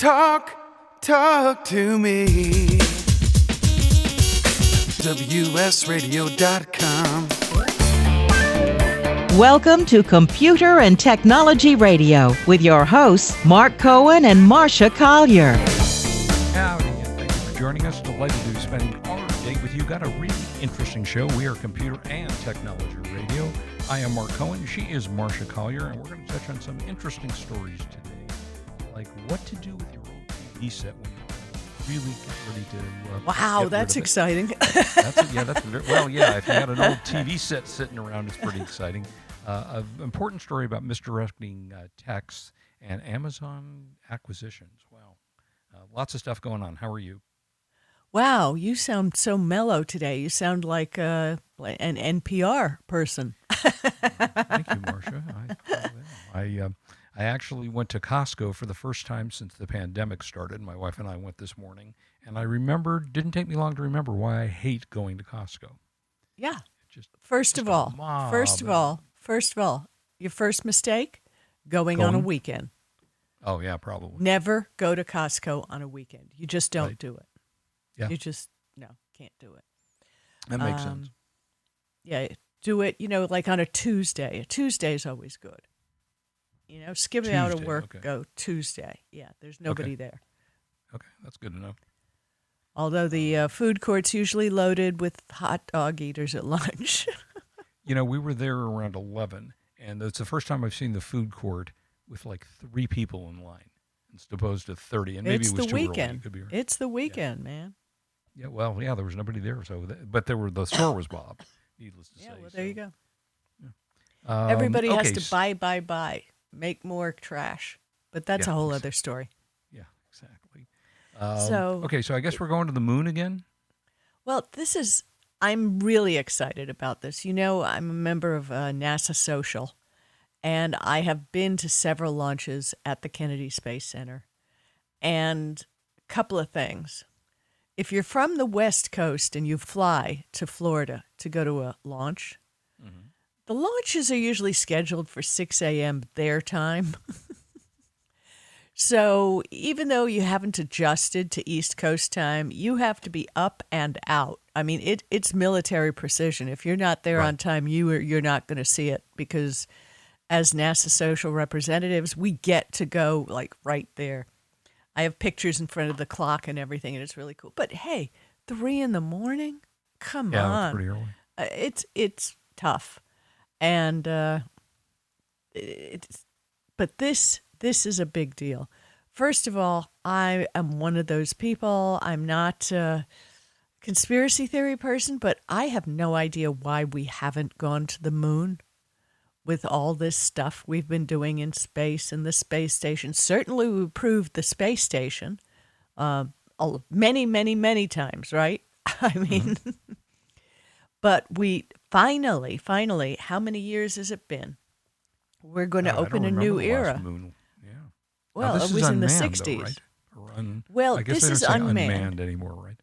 Talk, talk to me. WSRadio.com. Welcome to Computer and Technology Radio with your hosts, Mark Cohen and Marsha Collier. Howdy, and thank you for joining us. Delighted to be spending our day with you. Got a really interesting show. We are Computer and Technology Radio. I am Mark Cohen. She is Marsha Collier, and we're going to touch on some interesting stories today, like what to do with your old TV set when you really get ready to. Uh, wow, that's rid of it. exciting. That's yeah, that's very, well, yeah. If you had an old TV set sitting around, it's pretty exciting. Uh, an important story about misdirecting uh, texts and Amazon acquisitions. Wow, uh, lots of stuff going on. How are you? wow, you sound so mellow today. You sound like uh, an NPR person. Thank you, Marsha. I, I, uh, I actually went to Costco for the first time since the pandemic started. My wife and I went this morning, and I remembered. Didn't take me long to remember why I hate going to Costco. Yeah. Just First just of all, mob first of all, first of all, your first mistake, going on a weekend. Oh yeah, probably. Never go to Costco on a weekend. You just don't Right. do it. Yeah. You just no, can't do it. That makes Um, sense. Yeah, do it, you know, like on a Tuesday. A Tuesday is always good. You know, skip it out of work, okay. go Tuesday. Yeah, there's nobody there. Okay, that's good to know. Although the uh, food court's usually loaded with hot dog eaters at lunch. You know, we were there around eleven, and it's the first time I've seen the food court with like three people in line, as opposed to thirty. And maybe it's it was the. It weekend. could be right. It's the weekend, man. Yeah, well, yeah, there was nobody there, so th- but there were the store was Bob. Needless to Yeah, say. well, there you so, go. um, Everybody has to buy, buy, buy, make more trash. But that's Yeah, a whole other story. Yeah, exactly. Um, So- okay, so I guess we're going to the moon again. Well, this is, I'm really excited about this. You know, I'm a member of uh, NASA Social, and I have been to several launches at the Kennedy Space Center. And a couple of things. If you're from the West Coast and you fly to Florida to go to a launch, the launches are usually scheduled for 6 a.m. their time. So even though you haven't adjusted to East Coast time, you have to be up and out. I mean, it it's military precision. If you're not there on time, you are, you're not going to see it because as NASA social representatives, we get to go like right there. I have pictures in front of the clock and everything, and it's really cool. But hey, three in the morning, come Yeah, on, uh, it's it's tough, and uh, it's but this this is a big deal. First of all, I am one of those people. I'm not a conspiracy theory person, but I have no idea why we haven't gone to the moon with all this stuff we've been doing in space and the space station. Certainly, we proved the space station uh, many, many, many times, right? I mean, but we finally, finally, how many years has it been? We're going to God, open a new era. moon. Yeah. Well, this it is was in the 60s. Though, right? Un- Well, this is say unmanned. anymore, right?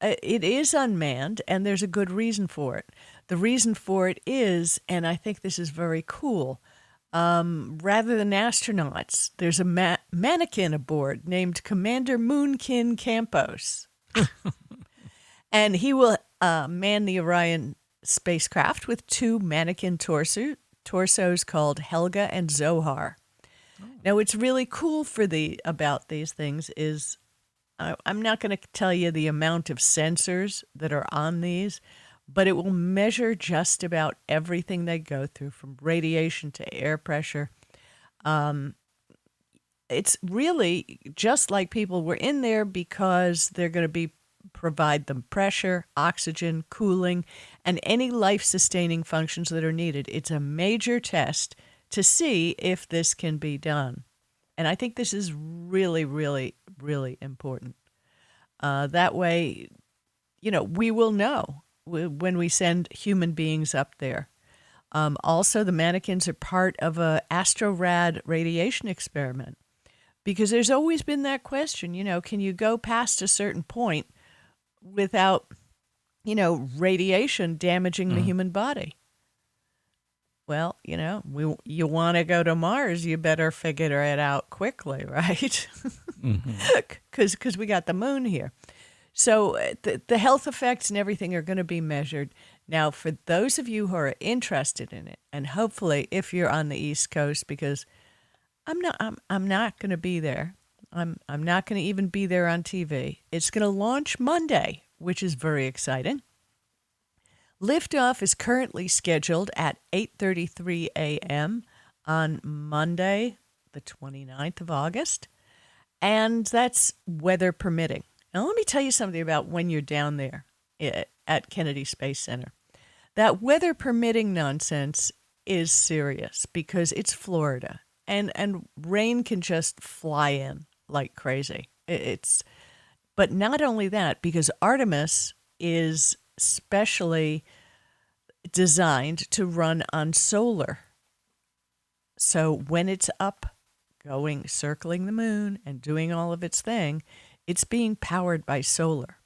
Uh, It is unmanned, and there's a good reason for it. The reason for it is, and I think this is very cool, um, rather than astronauts, there's a ma- mannequin aboard named Commander Moonikin Campos. and he will uh, man the Orion spacecraft with two mannequin torso- torsos called Helga and Zohar. Now, what's really cool for the about these things is I- I'm not going to tell you the amount of sensors that are on these, but it will measure just about everything they go through from radiation to air pressure. Um, it's really just like people were in there because they're going to be provide them pressure, oxygen, cooling, and any life sustaining functions that are needed. It's a major test to see if this can be done. And I think this is really, really, really important. Uh, that way, you know, we will know when we send human beings up there. Um, also, the mannequins are part of a astrorad radiation experiment because there's always been that question. You know, can you go past a certain point without, you know, radiation damaging the human body? well, you know, we you want to go to Mars, you better figure it out quickly, right? Because because we got the moon here. So uh, the, the health effects and everything are going to be measured. Now, for those of you who are interested in it, and hopefully if you're on the East Coast, because I'm not, I'm, I'm not going to be there. I'm, I'm not going to even be there on TV. It's going to launch Monday, which is very exciting. Liftoff is currently scheduled at 8:33 a.m. on Monday, the 29th of August, and that's weather permitting. Now, let me tell you something about when you're down there at Kennedy Space Center. That weather permitting nonsense is serious because it's Florida and and rain can just fly in like crazy. It's but not only that because Artemis is specially designed to run on solar. So when it's up going circling the moon and doing all of its thing, it's being powered by solar.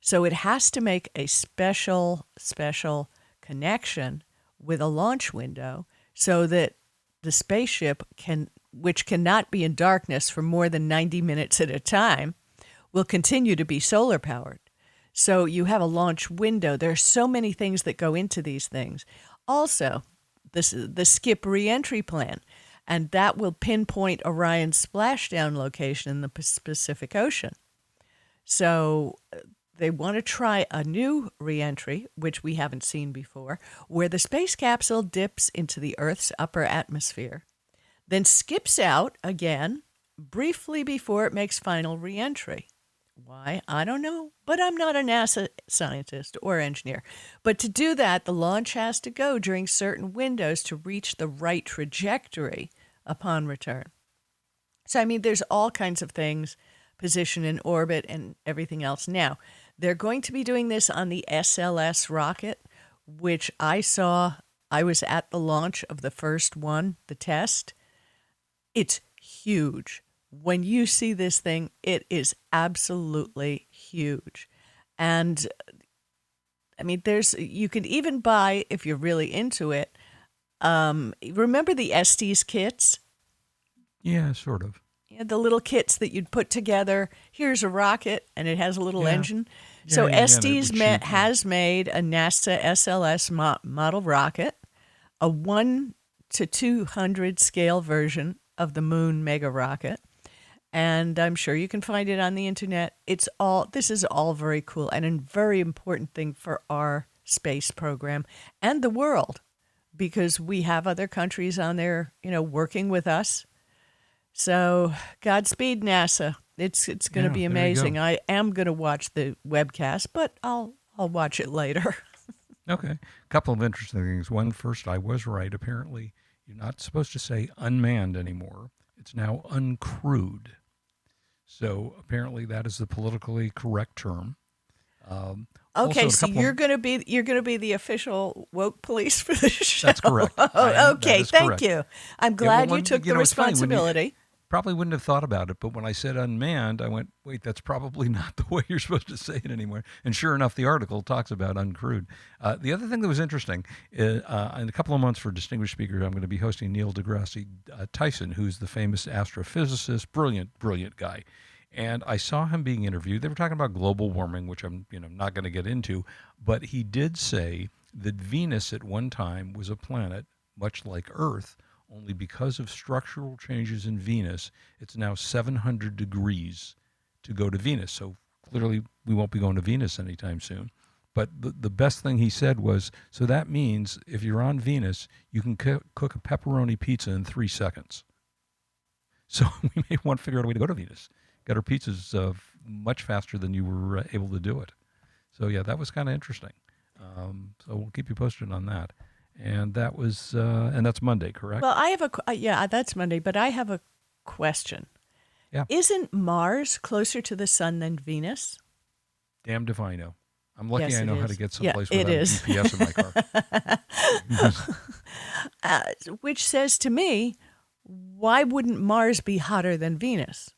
So it has to make a special, special connection with a launch window so that the spaceship can, which cannot be in darkness for more than 90 minutes at a time, will continue to be solar powered. So you have a launch window. There are so many things that go into these things. Also, this the skip reentry plan, and that will pinpoint Orion's splashdown location in the Pacific Ocean. So uh, they want to try a new reentry, which we haven't seen before, where the space capsule dips into the Earth's upper atmosphere, then skips out again briefly before it makes final reentry. Why? I don't know, but I'm not a NASA scientist or engineer. But to do that, the launch has to go during certain windows to reach the right trajectory upon return. So, I mean, there's all kinds of things, position in orbit and everything else. Now, they're going to be doing this on the SLS rocket, which I saw. I was at the launch of the first one, the test. It's huge when you see this thing, it is absolutely huge. And I mean, there's, you can even buy, if you're really into it, um, remember the Estes kits? Yeah, sort of. Yeah, the little kits that you'd put together. Here's a rocket, and it has a little Yeah. engine. Yeah, so yeah, Estes and it ma- would shoot, yeah. has made a NASA SLS mo- model rocket, a one to two hundred scale version of the Moon Mega Rocket, and I'm sure you can find it on the internet. It's all this is all very cool and a very important thing for our space program and the world because we have other countries on there, you know, working with us. So, Godspeed NASA. It's it's going to Yeah, be go. amazing. I am going to watch the webcast, but I'll I'll watch it later. Okay. A couple of interesting things. One, first, I was right. Apparently, you're not supposed to say unmanned anymore. It's now uncrewed. So apparently, that is the politically correct term. Um, Okay, so you're going to be you're going to be the official woke police for the show. That's correct. Am- Oh, that okay, thank correct. you. I'm Yeah, glad well, you took you the know, you- responsibility. probably wouldn't have thought about it, but when I said unmanned, I went, wait, that's probably not the way you're supposed to say it anymore. And sure enough, the article talks about uncrewed. Uh, the other thing that was interesting, uh, uh, in a couple of months for distinguished speakers, I'm going to be hosting Neil deGrasse uh, Tyson, who's the famous astrophysicist, brilliant, brilliant guy. And I saw him being interviewed. They were talking about global warming, which I'm, you know, not going to get into, but he did say that Venus at one time was a planet much like Earth, only because of structural changes in Venus, it's now 700 degrees to go to Venus. So clearly, we won't be going to Venus anytime soon. But the, the best thing he said was so that means if you're on Venus, you can co- cook a pepperoni pizza in three seconds. So we may want to figure out a way to go to Venus. Get our pizzas uh, much faster than you were uh, able to do it. So yeah, that was kind of interesting. Um, so we'll keep you posted on that. And that was, uh, and that's Monday, correct? Well, I have a uh, yeah, that's Monday, but I have a question. Yeah. Isn't Mars closer to the sun than Venus? Damned if I know. I'm lucky Yes, I know how to get someplace it without GPS in my car. Uh, which says to me, why wouldn't Mars be hotter than Venus?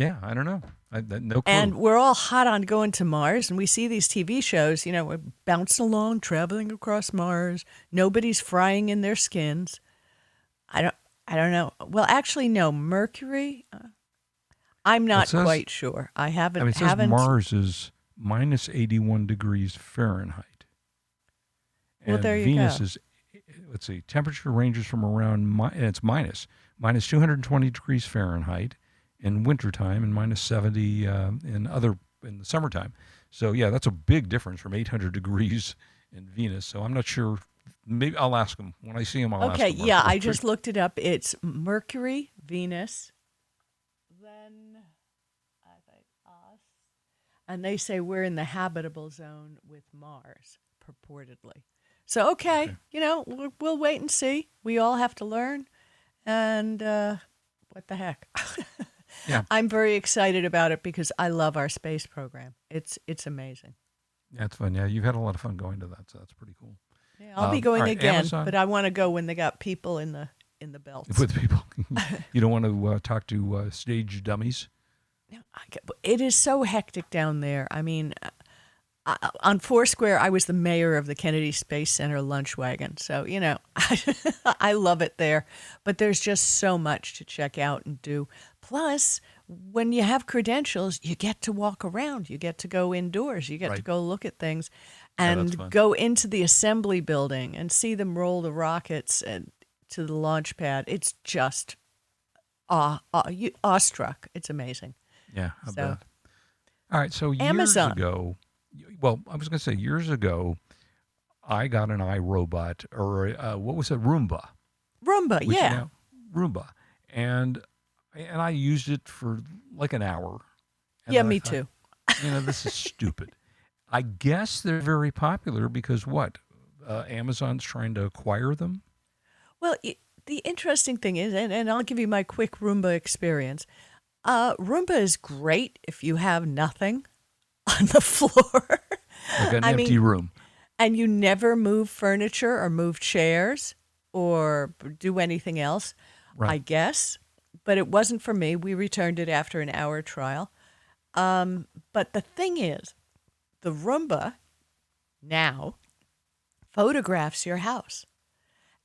Yeah, I don't know. I, that, no clue. And we're all hot on going to Mars, and we see these TV shows, you know, we're bouncing along, traveling across Mars. Nobody's frying in their skins. I don't, I don't know. Well, actually, no. Mercury. Uh, I'm not says- quite sure. I haven't. I mean, it says haven't. Mars is minus 81 degrees Fahrenheit. Well, there you Venus go. is, let's see, temperature ranges from around, mi- and it's minus, minus 220 degrees Fahrenheit in wintertime and minus 70 uh, in other, in the summertime. So, yeah, that's a big difference from 800 degrees in Venus. So I'm not sure. Maybe I'll ask them When I see them. I'll Okay, yeah, I just looked it up. It's Mercury, Venus, then I think us, and they say we're in the habitable zone with Mars, purportedly. So okay, Okay. you know we'll, we'll wait and see. We all have to learn, and uh, what the heck? Yeah. I'm very excited about it because I love our space program. It's it's amazing. That's fun. Yeah, you've had a lot of fun going to that, so that's pretty cool. Yeah, I'll be Um, going all right, again, Amazon- but I want to go when they got people in the in the belts. With people, you don't want to uh, talk to uh, stage dummies. I get- It is so hectic down there. I mean, uh, I, on Foursquare, I was the mayor of the Kennedy Space Center lunch wagon. So, you know, I love it there. But there's just so much to check out and do. Plus, when you have credentials, you get to walk around, you get to go indoors, you get to go look at things and go into the assembly building and see them roll the rockets and to the launch pad. It's just awe, awe, you, awestruck. It's amazing. Yeah, I So- bet. All right, so years Amazon. ago, well, I was going to say years ago, I got an iRobot or uh, what was it, Roomba? Roomba, yeah. now- Roomba, and and I used it for like an hour. Yeah, me thought, too. You know, this is stupid. I guess they're very popular because what? Uh, Amazon's trying to acquire them. Well, i the interesting thing is, and, and I'll give you my quick Roomba experience. Uh, Roomba is great if you have nothing on the floor Like an I empty mean- room. and you never move furniture or move chairs or do anything else, I guess. But it wasn't for me. We returned it after an hour trial. Um, but the thing is, the Roomba now photographs your house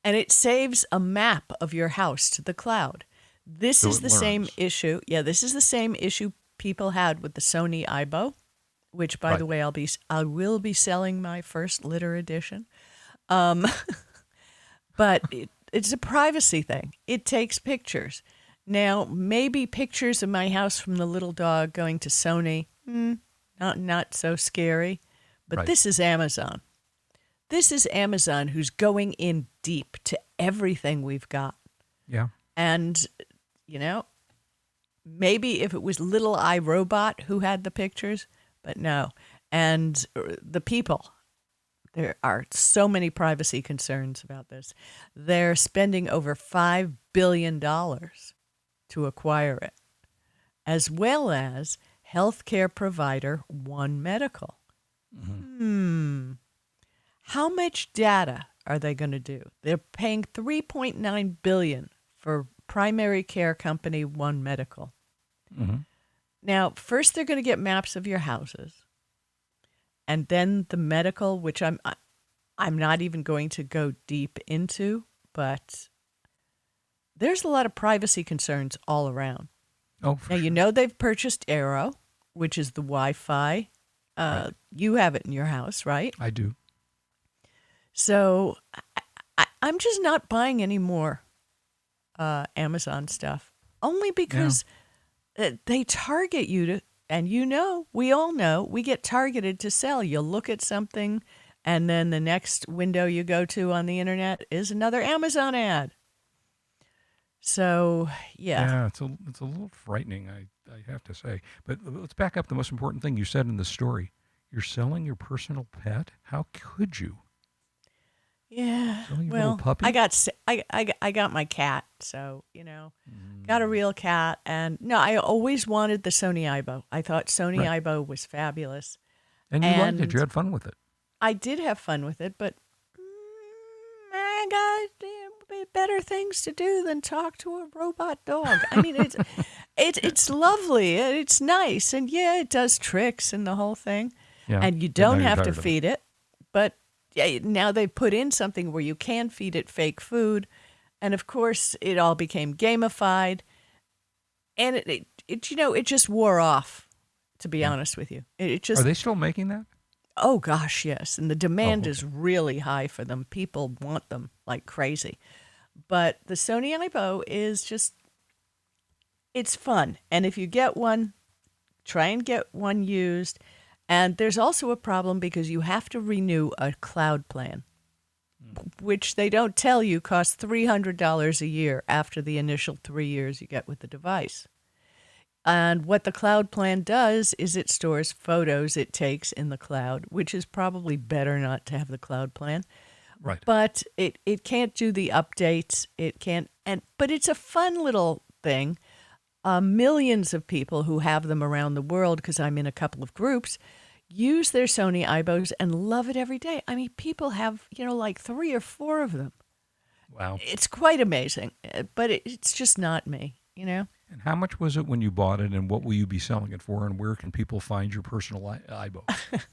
and it saves a map of your house to the cloud. This So is the same issue. Yeah, this is the same issue people had with the Sony Aibo, which by the way I'll be I will be selling my first litter edition. Um, but it, it's a privacy thing. It takes pictures. Now, maybe pictures of my house from the little dog going to Sony, hmm, not not so scary. But Right. this is Amazon. This is Amazon who's going in deep to everything we've got. Yeah. And, you know, maybe if it was little iRobot who had the pictures, but no. And uh, the people, there are so many privacy concerns about this. They're spending over $5 billion to acquire it, as well as healthcare provider One Medical. Hmm. How much data are they going to do? They're paying 3.9 billion for primary care company One Medical. hmm Now, first they're going to get maps of your houses. And then the medical, which I'm I'm not even going to go deep into, but there's a lot of privacy concerns all around. Oh, for Now, you know they've purchased Eero, which is the Wi-Fi. Uh, You have it in your house, right? I do. So I, I, I'm just not buying any more uh, Amazon stuff, only because uh, they target you to, and you know, we all know, we get targeted to sell. You'll look at something, and then the next window you go to on the internet is another Amazon ad. So yeah, Yeah, it's a it's a little frightening, I I have to say. But let's back up the most important thing you said in the story. You're selling your personal pet? How could you? yeah. Selling your little Well, puppy? I got I, I I got my cat, so you know. got Mm. a real cat and no i always wanted the sony aibo i thought sony Right. aibo was fabulous And you liked it. You had fun with it. i did have fun with it but mm, i got eh, better things to do than talk to a robot dog i mean it's It, it's lovely. It's nice. And yeah, it does tricks and the whole thing. Yeah. And you don't have to of it. feed it. But yeah, now they put in something where you can feed it fake food. And of course, it all became gamified. And it, it, it you know, it just wore off, to be honest with you. It, it just Are they still making that? Oh gosh, yes. And the demand oh, okay. is really high for them. People want them like crazy. But the Sony Aibo is just it's fun. And if you get one, try and get one used. And there's also a problem because you have to renew a cloud plan, hmm. which they don't tell you costs $300 a year after the initial 3 years you get with the device. And what the cloud plan does is it stores photos it takes in the cloud, which is probably better not to have the cloud plan. Right. But it, it can't do the updates. It can't and but it's a fun little thing. Uh, millions of people who have them around the world, because I'm in a couple of groups, use their Sony Aibos and love it every day. I mean, people have you know like three or four of them. wow. It's quite amazing, uh, but it, it's just not me. You know. And how much was it when you bought it, and what will you be selling it for, and where can people find your personal i- Aibo?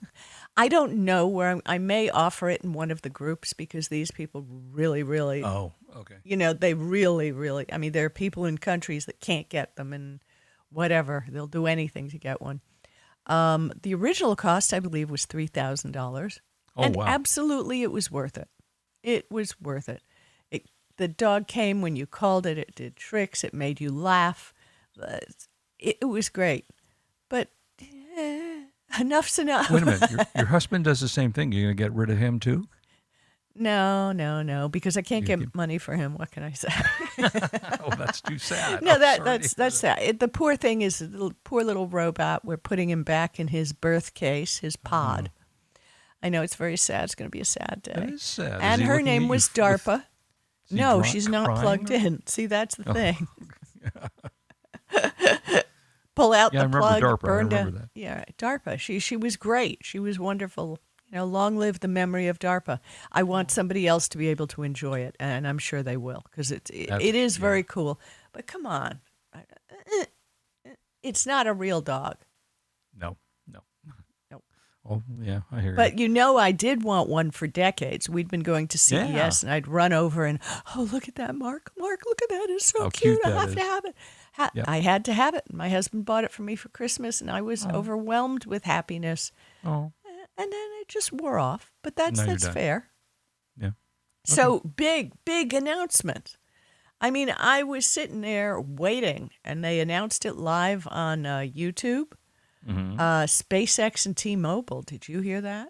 I don't know where I'm, I may offer it in one of the groups because these people really, really, oh, okay. you know, they really, really. I mean, there are people in countries that can't get them, and whatever they'll do anything to get one. Um, the original cost, I believe, was three thousand dollars, Oh, and wow. absolutely, it was worth it. It was worth it. The dog came when you called it. It did tricks. It made you laugh. It, it was great, but eh, enough's enough. Wait a minute. Your, your husband does the same thing. You're going to get rid of him too? No, no, no, because I can't You get money for him. What can I say? oh, that's too sad. no, that that's that's sad. It, the poor thing is the little, poor little robot. We're putting him back in his birth case, his pod. I know it's very sad. It's going to be a sad day. is sad. And he her name was DARPA. No, she's not crying plugged in. See, that's the Oh. thing. Pull out Yeah, the plug. DARPA. Burn down. that. Yeah, DARPA. She she was great. She was wonderful. You know, long live the memory of DARPA. I want somebody else to be able to enjoy it, and I'm sure they will because it it, it is yeah. very cool. But come on, uh, uh, uh, it's not a real dog. No. Oh, yeah, I hear it. But you know, I did want one for decades. We'd been going to CES, Yeah. and I'd run over and, oh, look at that, Mark! Mark, look at that! It's so How cute. cute I that have is. to have it. Ha- Yep. I had to have it. My husband bought it for me for Christmas, and I was Oh. overwhelmed with happiness. you. Oh, And then it just wore off. But that's Now you're that's done. fair. yeah. So big, big announcement. I mean, I was sitting there waiting, and they announced it live on uh, YouTube. Mm-hmm. Uh, SpaceX and T-Mobile. Did you hear that?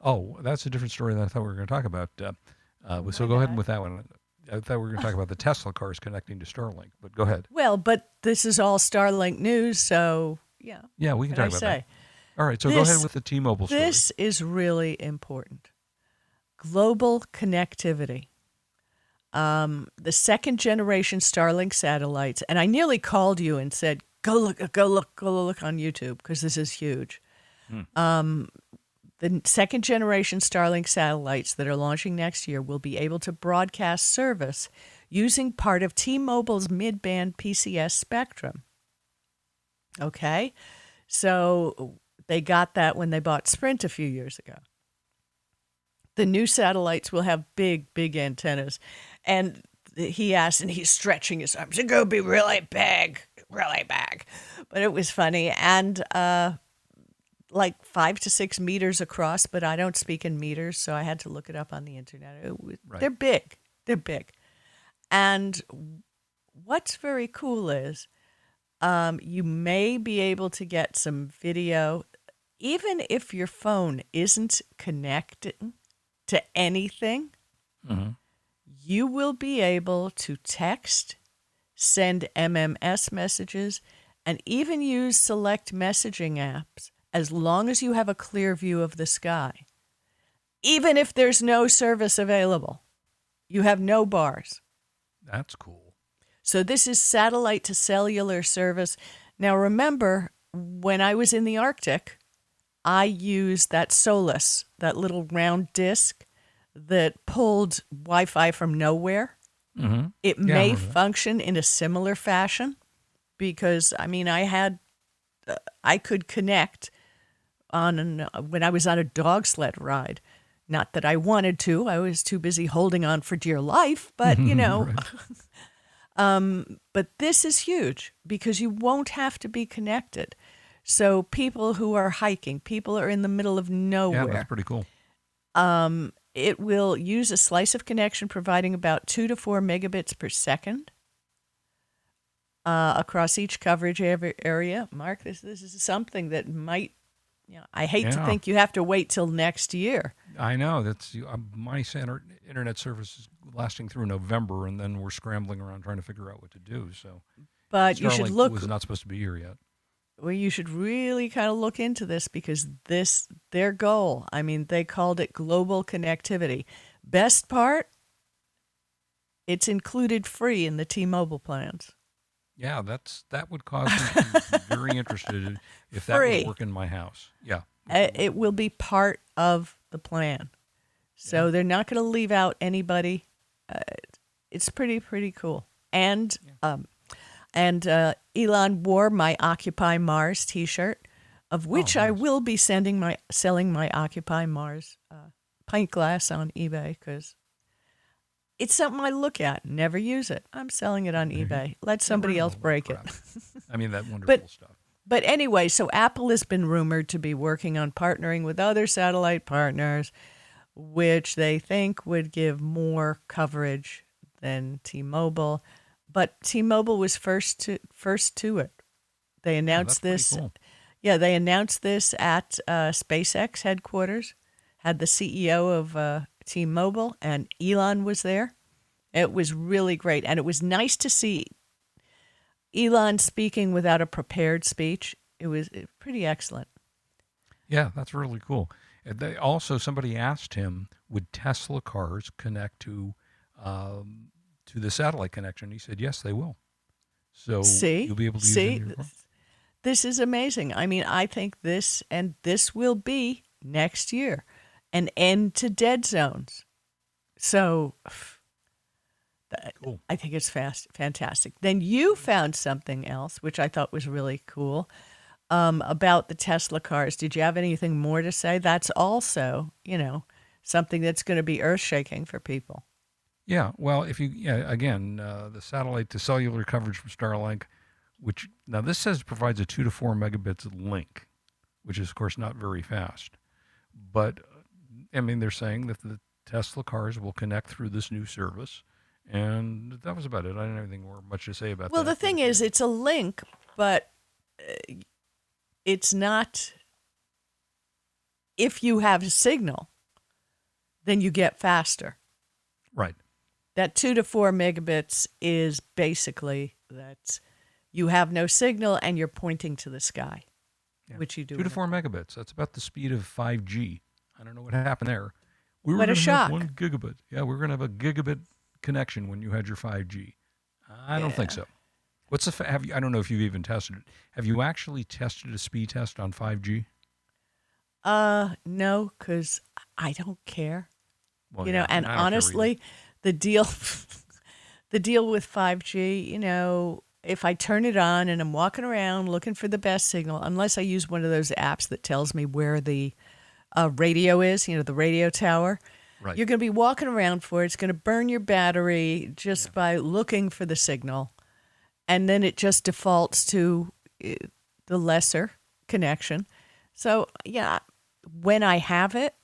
Oh, that's a different story that I thought we were going to talk about. Uh, uh, so go ahead with that one. I thought we were going to talk about the Tesla cars connecting to Starlink, but go ahead. Well, but this is all Starlink news, so yeah. Yeah, we can talk I about say? that. All right, so go ahead with the T-Mobile story. This is really important. Global connectivity. Um, the second generation Starlink satellites, and I nearly called you and said, "Go look, go look, go look on YouTube because this is huge." Um, the second generation Starlink satellites that are launching next year will be able to broadcast service using part of T-Mobile's mid-band PCS spectrum. Okay, so they got that when they bought Sprint a few years ago. The new satellites will have big, big antennas. And he asked, and he's stretching his arms, it's going to be really big, really big. But it was funny. And uh, like five to six meters across, but I don't speak in meters, so I had to look it up on the internet. It was, Right. They're big. They're big. And what's very cool is um, you may be able to get some video, even if your phone isn't connected to anything. Mhm. You will be able to text, send MMS messages, and even use select messaging apps as long as you have a clear view of the sky. Even if there's no service available, you have no bars. That's cool. So this is satellite to cellular service. Now remember, when I was in the Arctic, I used that Solis, that little round disc that pulled Wi-Fi from nowhere. Mm-hmm. It Yeah, may function in a similar fashion. because I mean I had uh, I could connect on an, uh, when I was on a dog sled ride. Not that I wanted to. I was too busy holding on for dear life, but you know. um, but this is huge because you won't have to be connected. So people who are hiking, people are in the middle of nowhere. Yeah, nowhere. that's pretty cool. Um, it will use a slice of connection providing about two to four megabits per second uh, across each coverage area. Mark, this this is something that might. You know, I hate to think you have to wait till next year. I know that's uh, my center, internet service is lasting through November, and then we're scrambling around trying to figure out what to do. So, But you should Starlink look. was not supposed to be here yet. Well, you should really kind of look into this because this their goal. I mean, they called it global connectivity. Best part, it's included free in the T-Mobile plans. Yeah, that's that would cause me to be very interested if that Free. would work in my house. Yeah, Uh, It will be part of the plan, so they're not going to leave out anybody. Uh, it's pretty pretty cool. And um, and uh, Elon wore my Occupy Mars T-shirt, of which I will be sending my selling my Occupy Mars uh, pint glass on eBay because it's something I look at, never use it. I'm selling it on eBay. Let somebody else break it. I mean that wonderful stuff. But anyway, so Apple has been rumored to be working on partnering with other satellite partners, which they think would give more coverage than T-Mobile. But T-Mobile was first to first to it. They announced pretty this. cool. Yeah, they announced this at uh, SpaceX headquarters. Had the CEO of uh, T-Mobile and Elon was there. It was really great, and it was nice to see Elon speaking without a prepared speech. It was uh, pretty excellent. Yeah, that's really cool. They also somebody asked him, would Tesla cars connect to um, to the satellite connection? He said, yes, they will. So See, you'll be able to use see, this is amazing. I mean, I think this and this will be next year an end to dead zones. So Cool. I think it's fast, fantastic. Then you found something else, which I thought was really cool, um, about the Tesla cars. Did you have anything more to say? That's also, you know, something that's going to be earth shaking for people. Yeah, well, if you yeah, again, uh, the satellite to cellular coverage from Starlink, which now this says provides a two to four megabits link, which is of course not very fast, but I mean they're saying that the Tesla cars will connect through this new service, and that was about it. I didn't have anything more much to say about that. Well, that. the thing is, it's a link, but uh, it's not. If you have a signal, then you get faster. right? That two to four megabits is basically that you have no signal and you're pointing to the sky, Yeah. which you do. Two to four megabits. That's about the speed of 5G. I don't know what happened there. We were What a shock. One gigabit. Yeah, we are going to have a gigabit connection when you had your 5G. I don't think so. What's the have you? I don't know if you've even tested it. Have you actually tested a speed test on 5G? Uh, no, because I don't care. Well, you yeah, know, and honestly, the deal, the deal with 5G, you know, if I turn it on and I'm walking around looking for the best signal, unless I use one of those apps that tells me where the uh, radio is, you know, the radio tower, right? you're going to be walking around for it. It's going to burn your battery just by looking for the signal. And then it just defaults to uh, the lesser connection. So, yeah, when I have it,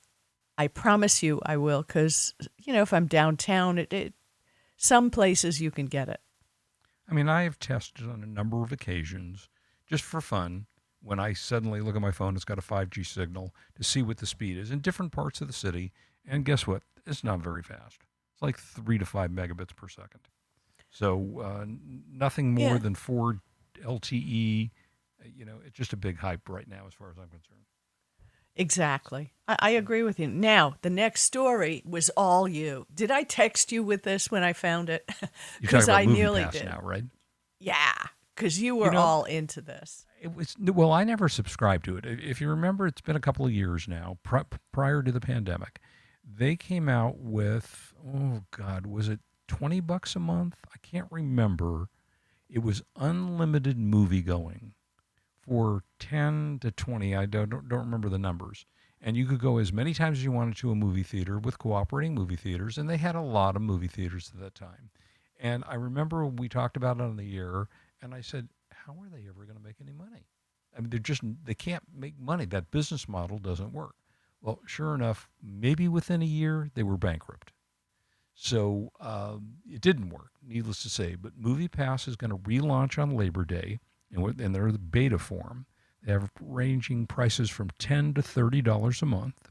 I promise you I will because, you know, if I'm downtown, it, it some places you can get it. I mean, I have tested on a number of occasions just for fun. When I suddenly look at my phone, it's got a 5G signal to see what the speed is in different parts of the city. And guess what? It's not very fast. It's like three to five megabits per second. So uh, nothing more Yeah. than four LTE. You know, it's just a big hype right now, as far as I'm concerned. Exactly. I, I agree with you. Now, the next story was all you. Did I text you with this when I found it? About I nearly did. now, right? Yeah, because you were know- all into this. It was well. I never subscribed to it. If you remember, it's been a couple of years now. Pri- prior to the pandemic, they came out with oh god, was it twenty bucks a month? I can't remember. it was unlimited movie going for 10 to 20. I don't, don't remember the numbers. And you could go as many times as you wanted to a movie theater with cooperating movie theaters. And they had a lot of movie theaters at that time. And I remember we talked about it on the air, and I said, How are they ever going to make any money? I mean, they're just, they can't make money. That business model doesn't work. Well, sure enough, maybe within a year, they were bankrupt. So um, it didn't work, needless to say. But movie pass is going to relaunch on Labor Day, and, and they're the beta form. They have ranging prices from ten to thirty dollars a month.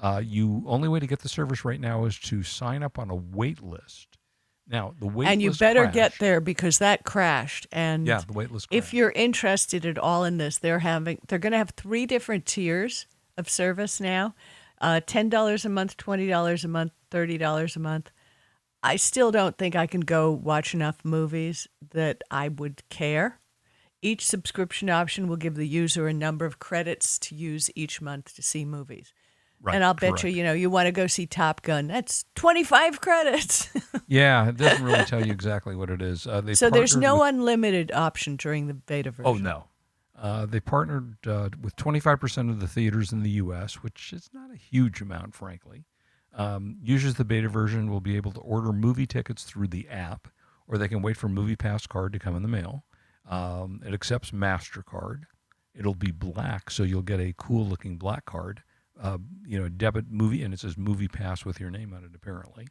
Uh, you only way to get the service right now is to sign up on a wait list. Now the wait and you better get there because that crashed. And Yeah, the wait list. if you're interested at all in this, they're having they're going to have three different tiers of service now: uh, ten dollars a month, twenty dollars a month, thirty dollars a month. I still don't think I can go watch enough movies that I would care. Each subscription option will give the user a number of credits to use each month to see movies. Right, and I'll bet correct. you, you know, you want to go see Top Gun. That's 25 credits. yeah, it doesn't really tell you exactly what it is. Uh, they so there's no with- unlimited option during the beta version. Oh no. Uh, they partnered uh, with 25% of the theaters in the U.S., which is not a huge amount, frankly. Um, users of the beta version will be able to order movie tickets through the app, or they can wait for Movie Pass card to come in the mail. Um, it accepts Mastercard. It'll be black, so you'll get a cool-looking black card. Uh, you know, debit movie, and it says Movie Pass with your name on it, apparently.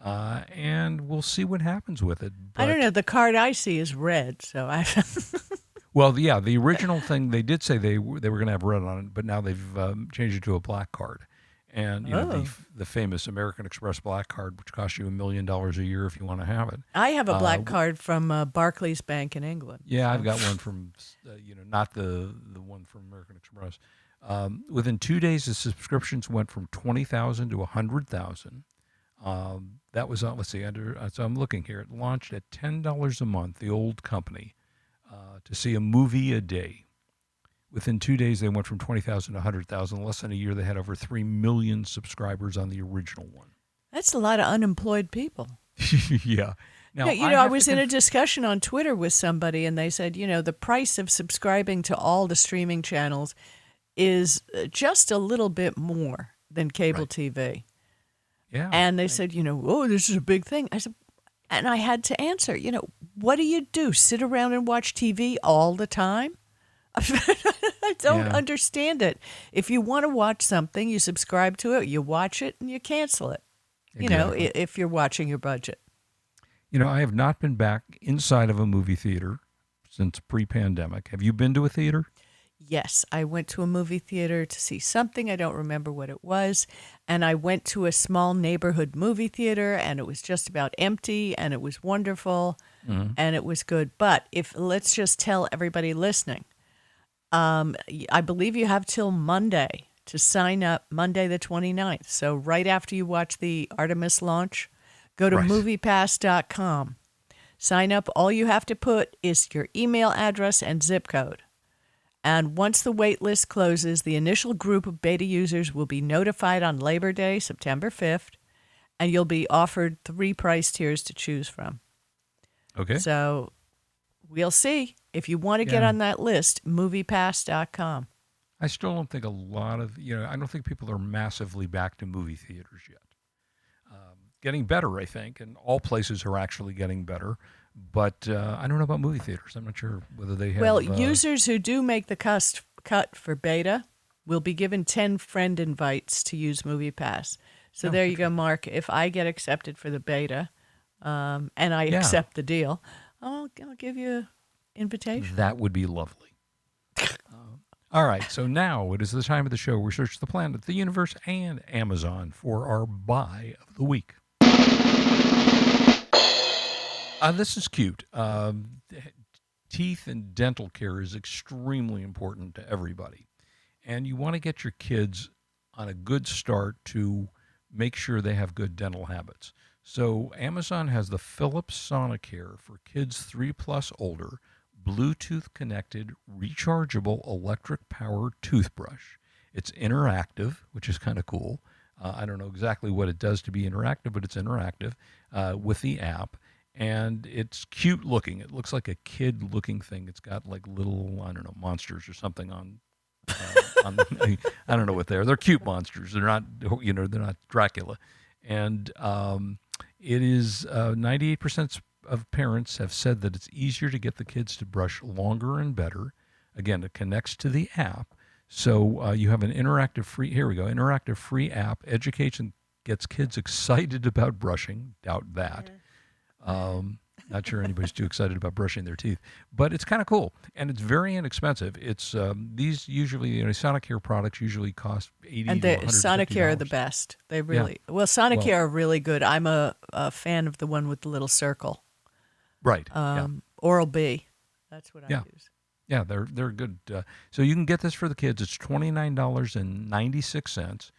Uh, and we'll see what happens with it. I don't know. The card I see is red, so I. Well, yeah, the original thing they did say they were, they were going to have red on it, but now they've um, changed it to a black card, and you know Oh. the the famous American Express black card, which costs you a million dollars a year if you want to have it. I have a black Uh, card from uh, Barclays Bank in England. Yeah, I've got one from uh, you know not the the one from American Express. Um, within two days, the subscriptions went from twenty thousand to a hundred thousand. Um, that was on. Let's see. Under uh, so I'm looking here. It launched at ten dollars a month. The old company uh, to see a movie a day. Within two days, they went from twenty thousand to hundred thousand. Less than a year, they had over three million subscribers on the original one. That's a lot of unemployed people. yeah. Now, you know, I, have to was in a discussion on Twitter with somebody, and they said, you know, the price of subscribing to all the streaming channels is uh, just a little bit more than cable Right. TV. yeah. And they said, you know, oh, this is a big thing. I said, and I had to answer, you know, what do you do? Sit around and watch TV all the time? I don't Yeah. understand it. If you want to watch something, you subscribe to it, you watch it, and you cancel it. You know, if you're watching your budget. You know, I have not been back inside of a movie theater since pre-pandemic. Have you been to a theater? Yes, I went to a movie theater to see something. I don't remember what it was. And I went to a small neighborhood movie theater and it was just about empty and it was wonderful mm-hmm. and it was good. But if let's just tell everybody listening, um, I believe you have till Monday to sign up, Monday the 29th. So right after you watch the Artemis launch, go to Right. moviepass.com. Sign up. All you have to put is your email address and zip code. And once the wait list closes, the initial group of beta users will be notified on Labor Day, September 5th, and you'll be offered three price tiers to choose from. Okay. So we'll see. If you want to get on that list, moviepass.com. I still don't think a lot of you know. I don't think people are massively back to movie theaters yet. Um, getting better, I think, and all places are actually getting better. But uh, I don't know about movie theaters. I'm not sure whether they have. Well, uh, users who do make the cust- cut for beta will be given 10 friend invites to use MoviePass. So Oh, there you go, Mark. If I get accepted for the beta um, and I Yeah. accept the deal, I'll, I'll give you an invitation. That would be lovely. Uh, all right, so now it is the time of the show where we search the planet, the universe, and Amazon for our buy of the week. Uh, this is cute. Um, teeth and dental care is extremely important to everybody. And you want to get your kids on a good start to make sure they have good dental habits. So, Amazon has the Philips Sonicare for kids three plus older, Bluetooth connected, rechargeable electric powered toothbrush. It's interactive, which is kind of cool. Uh, I don't know exactly what it does to be interactive, but it's interactive uh, with the app. and it's cute looking. It looks like a kid looking thing. It's got like little I don't know monsters or something on. Uh, on I don't know what they are. They're cute monsters. They're not you know they're not Dracula, and um, it is uh, ninety eight percent of parents have said that it's easier to get the kids to brush longer and better. Again, it connects to the app. So uh, you have an interactive free, here we go, interactive free app, education gets kids excited about brushing. Doubt that. Um, not sure anybody's too excited about brushing their teeth, but it's kind of cool and it's very inexpensive. It's um, these usually, you know, Sonicare products usually cost eighty. And the the Sonicare are the best. They really well. Sonicare Well- are really good. I'm a, a fan of the one with the little circle. right. yeah. Um, Oral B. That's what I Yeah. use. Yeah, they're they're good. Uh, so you can get this for the kids. It's twenty nine dollars and ninety six cents.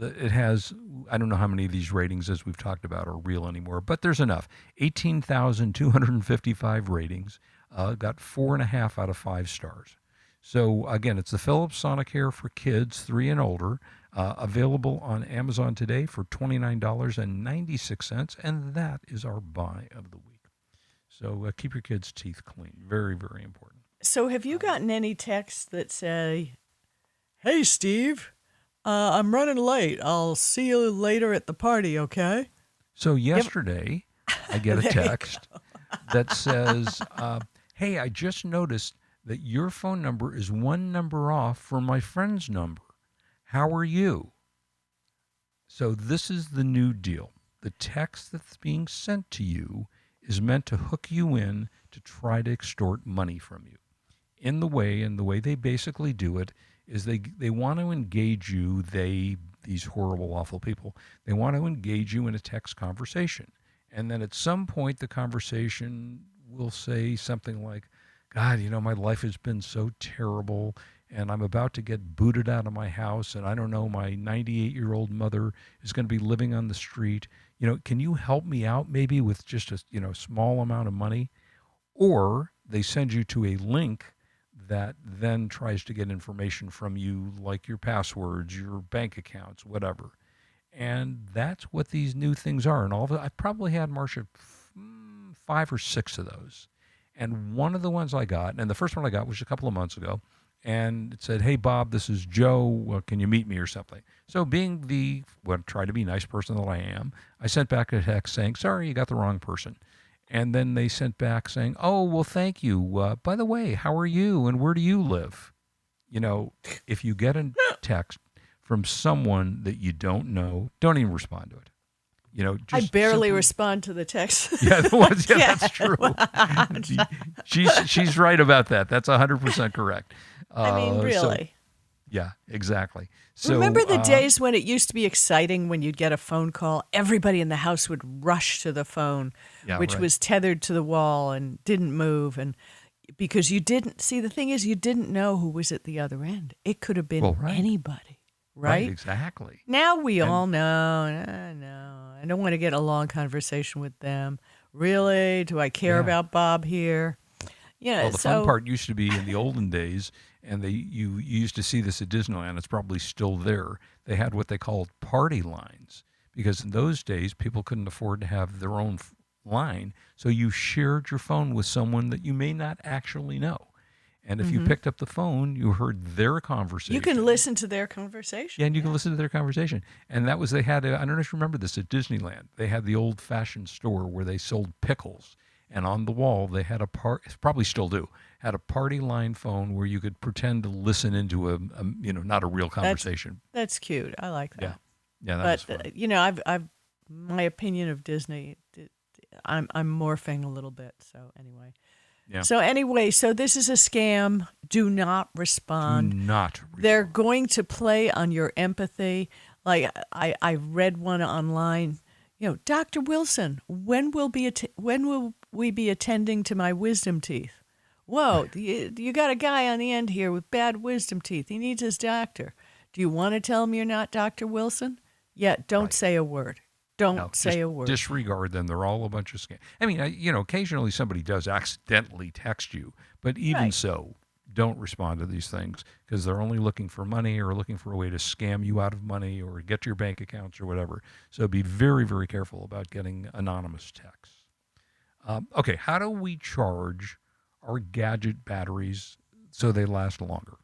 It has I don't know how many of these ratings as we've talked about are real anymore, but there's enough. Eighteen thousand two hundred and fifty five ratings. Uh, got four and a half out of five stars. So again, it's the Philips Sonicare for kids three and older. Uh, available on Amazon today for twenty nine dollars and ninety six cents, and that is our buy of the week. So uh, keep your kids' teeth clean. Very very important. So, have you gotten any texts that say, "Hey, Steve, uh, I'm running late. I'll see you later at the party." Okay. So yesterday, I get a There you text that says, uh, "Hey, I just noticed that your phone number is one number off from my friend's number. How are you?" So this is the new deal. The text that's being sent to you is meant to hook you in to try to extort money from you. In the way, and the way they basically do it is they they want to engage you. They these horrible, awful people. They want to engage you in a text conversation, and then at some point the conversation will say something like, "God, you know, my life has been so terrible." And I'm about to get booted out of my house, and I don't know, my 98 year old mother is going to be living on the street. You know, can you help me out maybe with just a you know small amount of money? Or they send you to a link that then tries to get information from you, like your passwords, your bank accounts, whatever. And that's what these new things are. And all of I probably had Marsha five or six of those. And one of the ones I got, and the first one I got was a couple of months ago, and it said, "Hey Bob, this is Joe. Well, can you meet me or something?" So, being the well, try to be nice person that I am, I sent back a text saying, "Sorry, you got the wrong person." And then they sent back saying, "Oh, well, thank you. Uh, by the way, how are you and where do you live?" You know, if you get a text from someone that you don't know, don't even respond to it. You know, I barely simply- respond to the text. Yeah, the ones, yeah, Yeah. that's true. She's she's right about that. That's hundred percent correct. I mean, Uh, so- really. Yeah, exactly. So Remember the uh, days when it used to be exciting when you'd get a phone call? Everybody in the house would rush to the phone, Yeah, which right. was tethered to the wall and didn't move. And because you didn't see, the thing is, you didn't know who was at the other end. It could have been Well, right. anybody, right, right? exactly. Now we And- all know. No, no, I don't want to get a long conversation with them. Really? Do I care Yeah. about Bob here? Yeah. Well, the so, fun part used to be in the olden days, and they you, you used to see this at Disneyland. It's probably still there. They had what they called party lines because in those days people couldn't afford to have their own f- line, so you shared your phone with someone that you may not actually know. And if you picked up the phone, you heard their conversation. Mm-hmm. you can listen to their conversation. Yeah, and you can listen to their conversation. And that was they had. I don't know if you remember this at Disneyland. They had the old-fashioned store where they sold pickles, and on the wall they had a part. Probably still do. Had a party line phone where you could pretend to listen into a, a you know, not a real conversation. That's cute. I like that. yeah, yeah, that but uh, you know, I've I've my opinion of Disney. I'm I'm morphing a little bit. So anyway. Yeah. So anyway, so this is a scam. Do not respond. Do not. They're going to play on your empathy. Like I, I read one online. You know, Doctor Wilson, when will be att- when will we be attending to my wisdom teeth? Whoa, you, you got a guy on the end here with bad wisdom teeth. He needs his doctor. Do you want to tell him you're not Doctor Wilson? Yeah, don't Right. say a word. Don't No, say a word. Disregard them. They're all a bunch of scam. I mean, I, you know, occasionally somebody does accidentally text you, but even Right. so, don't respond to these things because they're only looking for money or looking for a way to scam you out of money or get your bank accounts or whatever. So be very, very careful about getting anonymous texts. Um, okay, how do we charge our gadget batteries so they last longer?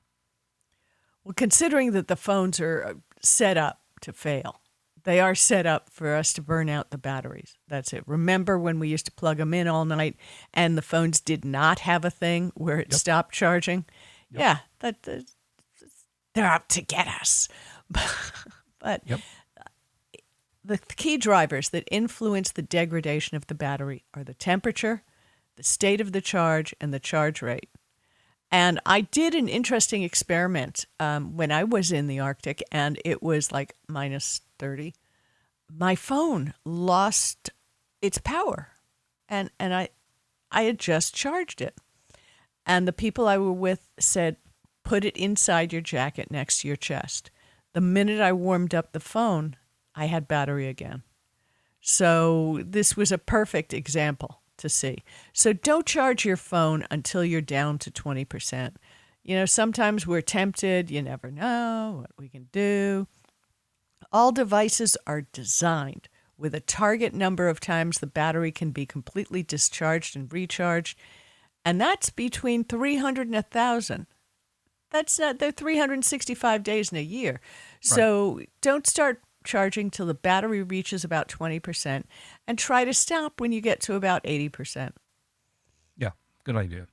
Well, considering that the phones are uh, set up to fail, they are set up for us to burn out the batteries. That's it. Remember when we used to plug them in all night and the phones did not have a thing where it Yep. stopped charging? Yep. Yeah, that, that they're out to get us. but Yep. The key drivers that influence the degradation of the battery are the temperature, the state of the charge, and the charge rate. And I did an interesting experiment um, when I was in the Arctic, and it was like minus 30. My phone lost its power, and, and I, I had just charged it. And the people I were with said, put it inside your jacket next to your chest. The minute I warmed up the phone, I had battery again. So this was a perfect example to see. So don't charge your phone until you're down to 20%. You know, sometimes we're tempted, you never know what we can do. All devices are designed with a target number of times the battery can be completely discharged and recharged, and that's between 300 and 1,000. That's not, they're 365 days in a year. So don't start charging till the battery reaches about 20% and try to stop when you get to about 80%. Yeah, good idea.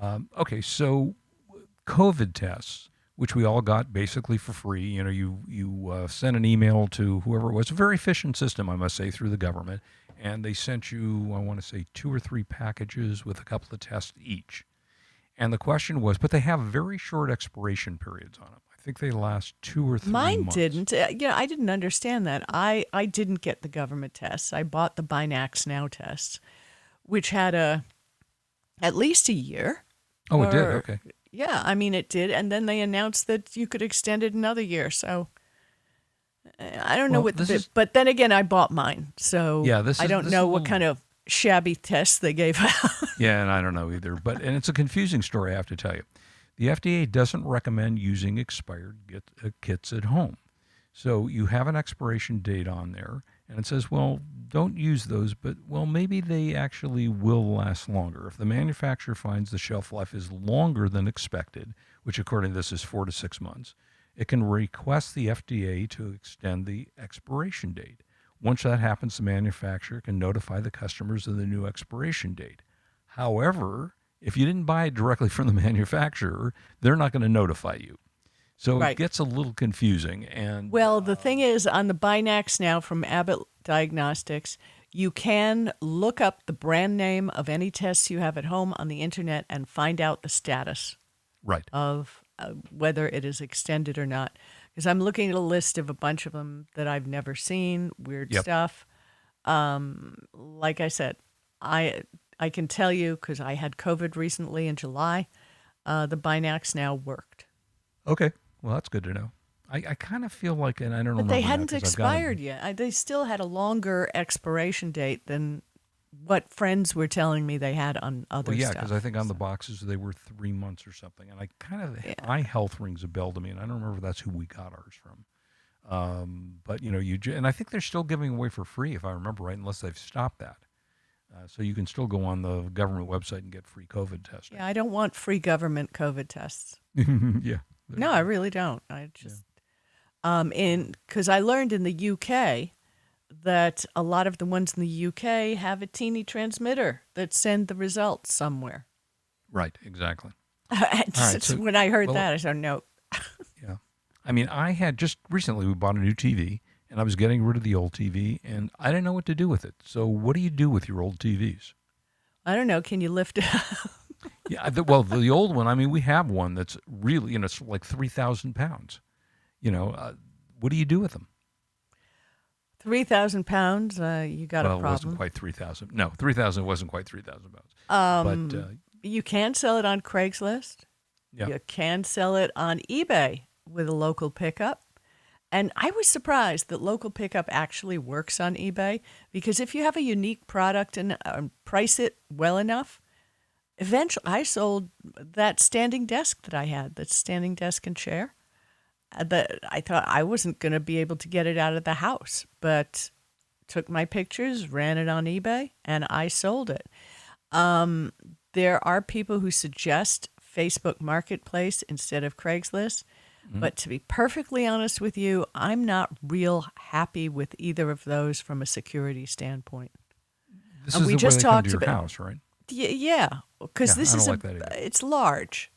Um, okay, so COVID tests, which we all got basically for free. You know, you you uh, sent an email to whoever it was. A very efficient system, I must say, through the government, and they sent you, I want to say, two or three packages with a couple of tests each. And the question was, but they have very short expiration periods on them. I think they last two or three. Mine months. didn't. Uh, You know, I didn't understand that. I, I didn't get the government tests. I bought the Binax Now tests, which had a at least a year. Oh, it did. Okay. Yeah, I mean it did, and then they announced that you could extend it another year. So uh, I don't know Well, what, this the, is- but then again, I bought mine, so Yeah, this I don't this know is what little- kind of shabby tests they gave out. Yeah, and I don't know either. But and it's a confusing story, I have to tell you. The FDA doesn't recommend using expired get, uh, kits at home. So you have an expiration date on there, and it says, well, don't use those, but well, maybe they actually will last longer. If the manufacturer finds the shelf life is longer than expected, which according to this is four to six months, it can request the FDA to extend the expiration date. Once that happens, the manufacturer can notify the customers of the new expiration date. However, if you didn't buy it directly from the manufacturer, they're not going to notify you. So it gets a little confusing. And Well, the thing is, on the Binax now from Abbott Diagnostics, you can look up the brand name of any tests you have at home on the internet and find out the status right, of uh, whether it is extended or not. Because I'm looking at a list of a bunch of them that I've never seen, weird Yep. stuff. Um, like I said, I I can tell you because I had COVID recently in July. Uh, the Binax now worked, okay, well that's good to know. I, I kind of feel like, and I don't know, but they hadn't expired yet. I, they still had a longer expiration date than what friends were telling me they had on other stuff. Well, yeah, because I think on the boxes they were three months or something, and I kind of Yeah. iHealth rings a bell to me, and I don't remember if that's who we got ours from. Um, but you know, you and I think they're still giving away for free, if I remember right, unless they've stopped that. Uh, so you can still go on the government website and get free COVID testing. yeah, I don't want free government COVID tests. yeah. No, I really don't. I just um in because I learned in the UK that a lot of the ones in the UK have a teeny transmitter that send the results somewhere. Right. Exactly. Right, so- when I heard well- that, I said, "No, Yeah. I mean, I had just recently we bought a new TV, and I was getting rid of the old TV, and I didn't know what to do with it. So, what do you do with your old TVs? I don't know. Can you lift it?" up? Yeah, the, well, the old one. I mean, we have one that's really, you know, it's like three thousand pounds. You know, uh, what do you do with them? Three thousand pounds. Uh, you got well, a problem. Well, it wasn't quite three thousand. No, three thousand wasn't quite three thousand pounds. Um, but uh, you can sell it on Craigslist. yeah, You can sell it on eBay with a local pickup. And I was surprised that local pickup actually works on eBay because if you have a unique product and uh, price it well enough, eventually I sold that standing desk that I had, that standing desk and chair. uh, That I thought I wasn't going to be able to get it out of the house, but took my pictures, ran it on eBay, and I sold it. Um, there are people who suggest Facebook Marketplace instead of Craigslist. But to be perfectly honest with you, I'm not real happy with either of those from a security standpoint. This And is we the just way they come talked to your about- house, right? Yeah, because Yeah, this is a, like either. it's large,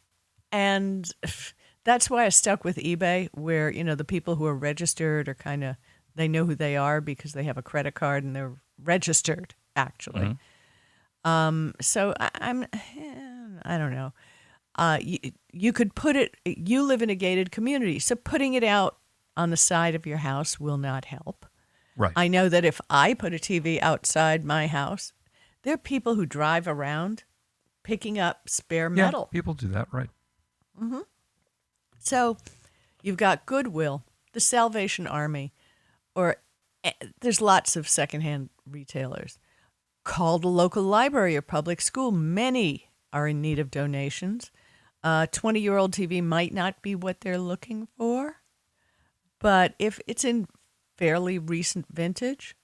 and that's why I stuck with eBay, where you know the people who are registered are kind of they know who they are because they have a credit card and they're registered actually. Mm-hmm. Um, so I, I'm I don't know. Uh, you, you could put it. You live in a gated community, so putting it out on the side of your house will not help. Right. I know that if I put a TV outside my house, there are people who drive around picking up spare yeah, metal. people do that, right? So you've got Goodwill, the Salvation Army, or eh, there's lots of secondhand retailers. Call the local library or public school. Many are in need of donations. A 20 year old TV might not be what they're looking for, but if it's in fairly recent vintage,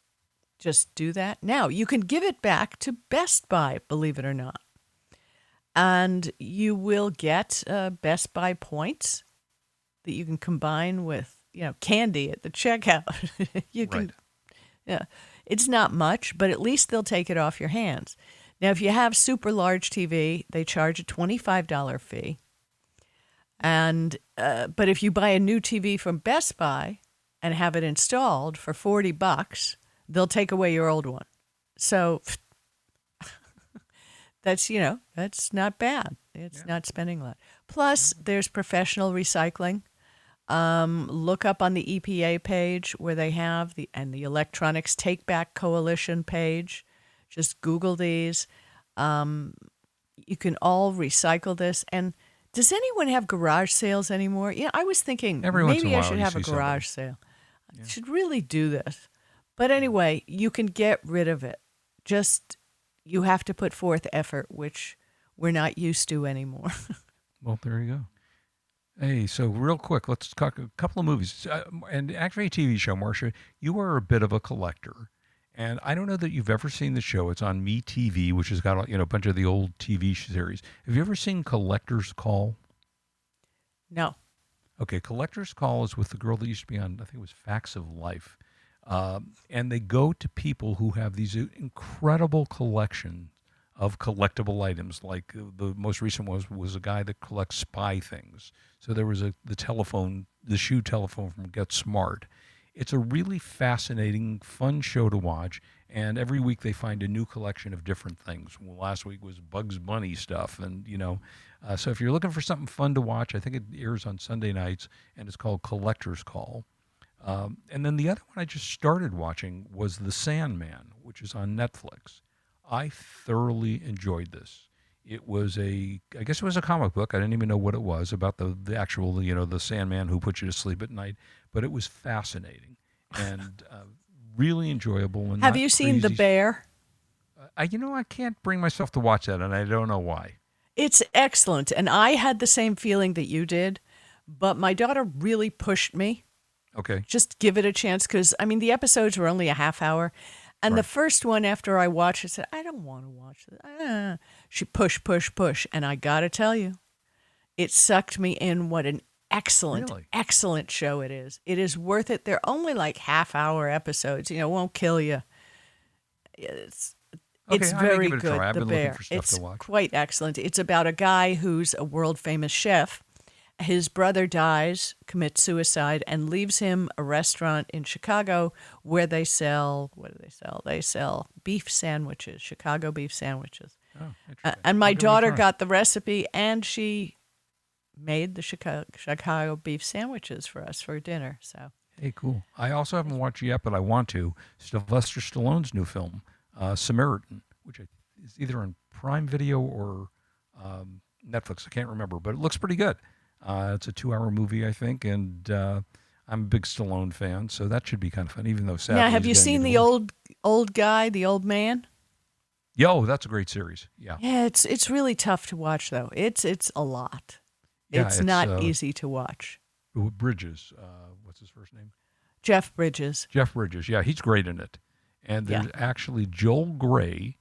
just do that. Now, you can give it back to Best Buy, believe it or not. And you will get uh, Best Buy points that you can combine with, you know, candy at the checkout. you can, Right. yeah, it's not much, but at least they'll take it off your hands. Now, if you have super large TV, they charge a twenty-five dollar fee. And uh, but if you buy a new TV from Best Buy and have it installed for forty bucks, they'll take away your old one. So that's you know that's not bad. It's not spending a lot. Plus, there's professional recycling. Um, look up on the EPA page where they have the and the Electronics Take Back Coalition page. Just Google these. Um, you can all recycle this. And does anyone have garage sales anymore? Yeah, I was thinking Every maybe I should have a garage sale. I should really do this. But anyway, you can get rid of it. Just you have to put forth effort, which we're not used to anymore. Well, there you go. Hey, so real quick, let's talk a couple of movies uh, and actually a TV show. Marsha, you are a bit of a collector, and I don't know that you've ever seen the show. It's on Me TV, which has got you know a bunch of the old TV series. Have you ever seen Collector's Call? no. Okay, Collector's Call is with the girl that used to be on, I think it was Facts of Life. Um, and they go to people who have these incredible collection of collectible items. Like uh, the most recent was was a guy that collects spy things. So there was a the telephone, the shoe telephone from Get Smart. It's a really fascinating, fun show to watch. And every week they find a new collection of different things. Well, last week was Bugs Bunny stuff, and you know, uh, so if you're looking for something fun to watch, I think it airs on Sunday nights, and it's called Collector's Call. Um, and then the other one I just started watching was The Sandman, which is on Netflix. I thoroughly enjoyed this. It was a, I guess it was a comic book. I didn't even know what it was about the, the actual, you know, the Sandman who puts you to sleep at night. But it was fascinating and uh, really enjoyable. And Have you seen The Bear? I, you know, I can't bring myself to watch that, and I don't know why. It's excellent. And I had the same feeling that you did, but my daughter really pushed me. Okay. Just give it a chance because, I mean, the episodes were only a half hour. And the first one, after I watched it, said, I don't want to watch it. Ah. She push, push, push. And I got to tell you, it sucked me in. What an excellent, Really? excellent show it is. It is worth it. They're only like half hour episodes. You know, won't kill you. It's Okay, it's I very it good. the been Bear. it's to watch. quite excellent. It's about a guy who's a world famous chef. His brother dies, commits suicide, and leaves him a restaurant in Chicago where they sell what do they sell? They sell beef sandwiches, Chicago beef sandwiches. Oh, Uh, and my I'll give it a daughter got the recipe, and she made the Chicago, Chicago beef sandwiches for us for dinner. So Hey, cool. I also haven't watched yet, but I want to. Sylvester Stallone's new film, uh, Samaritan, which is either on Prime Video or um, Netflix. I can't remember, but it looks pretty good. Uh, it's a two-hour movie, I think, and uh, I'm a big Stallone fan, so that should be kind of fun. Even though, sadly, now, have you seen the old old guy, the old man? Yo, that's a great series. Yeah, Yeah, it's it's really tough to watch though. It's it's a lot. Yeah, it's, it's, not uh, easy to watch. Bridges. Uh, what's his first name? Jeff Bridges. Jeff Bridges. Yeah, he's great in it. And Yeah. there's actually Joel Grey,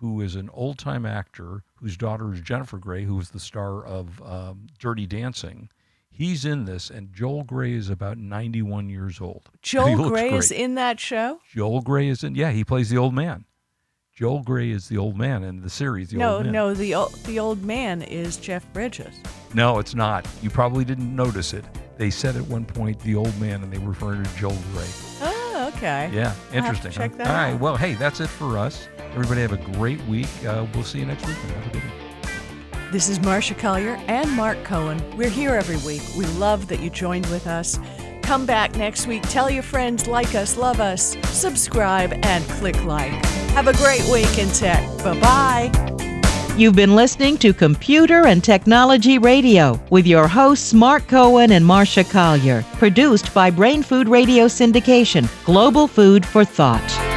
who is an old time actor whose daughter is Jennifer Grey, who was the star of um, Dirty Dancing. He's in this, and Joel Grey is about 91 years old. Joel Grey is in that show? Joel Grey is in. Yeah, he plays the old man. Joel Grey is the old man in the series. The no, old man. no, the old, the old man is Jeff Bridges. No, it's not. You probably didn't notice it. They said at one point the old man, and they were referring to Joel Grey. Oh, okay. Yeah, interesting. check huh? that All right. out. Well, hey, that's it for us. Everybody have a great week. Uh, we'll see you next week. and Have a good one. This is Marsha Collier and Mark Cohen. We're here every week. We love that you joined with us. Come back next week. Tell your friends, like us, love us, subscribe, and click like. Have a great week in tech. Bye bye. You've been listening to Computer and Technology Radio with your hosts Mark Cohen and Marsha Collier, produced by Brain Food Radio Syndication, Global Food for Thought.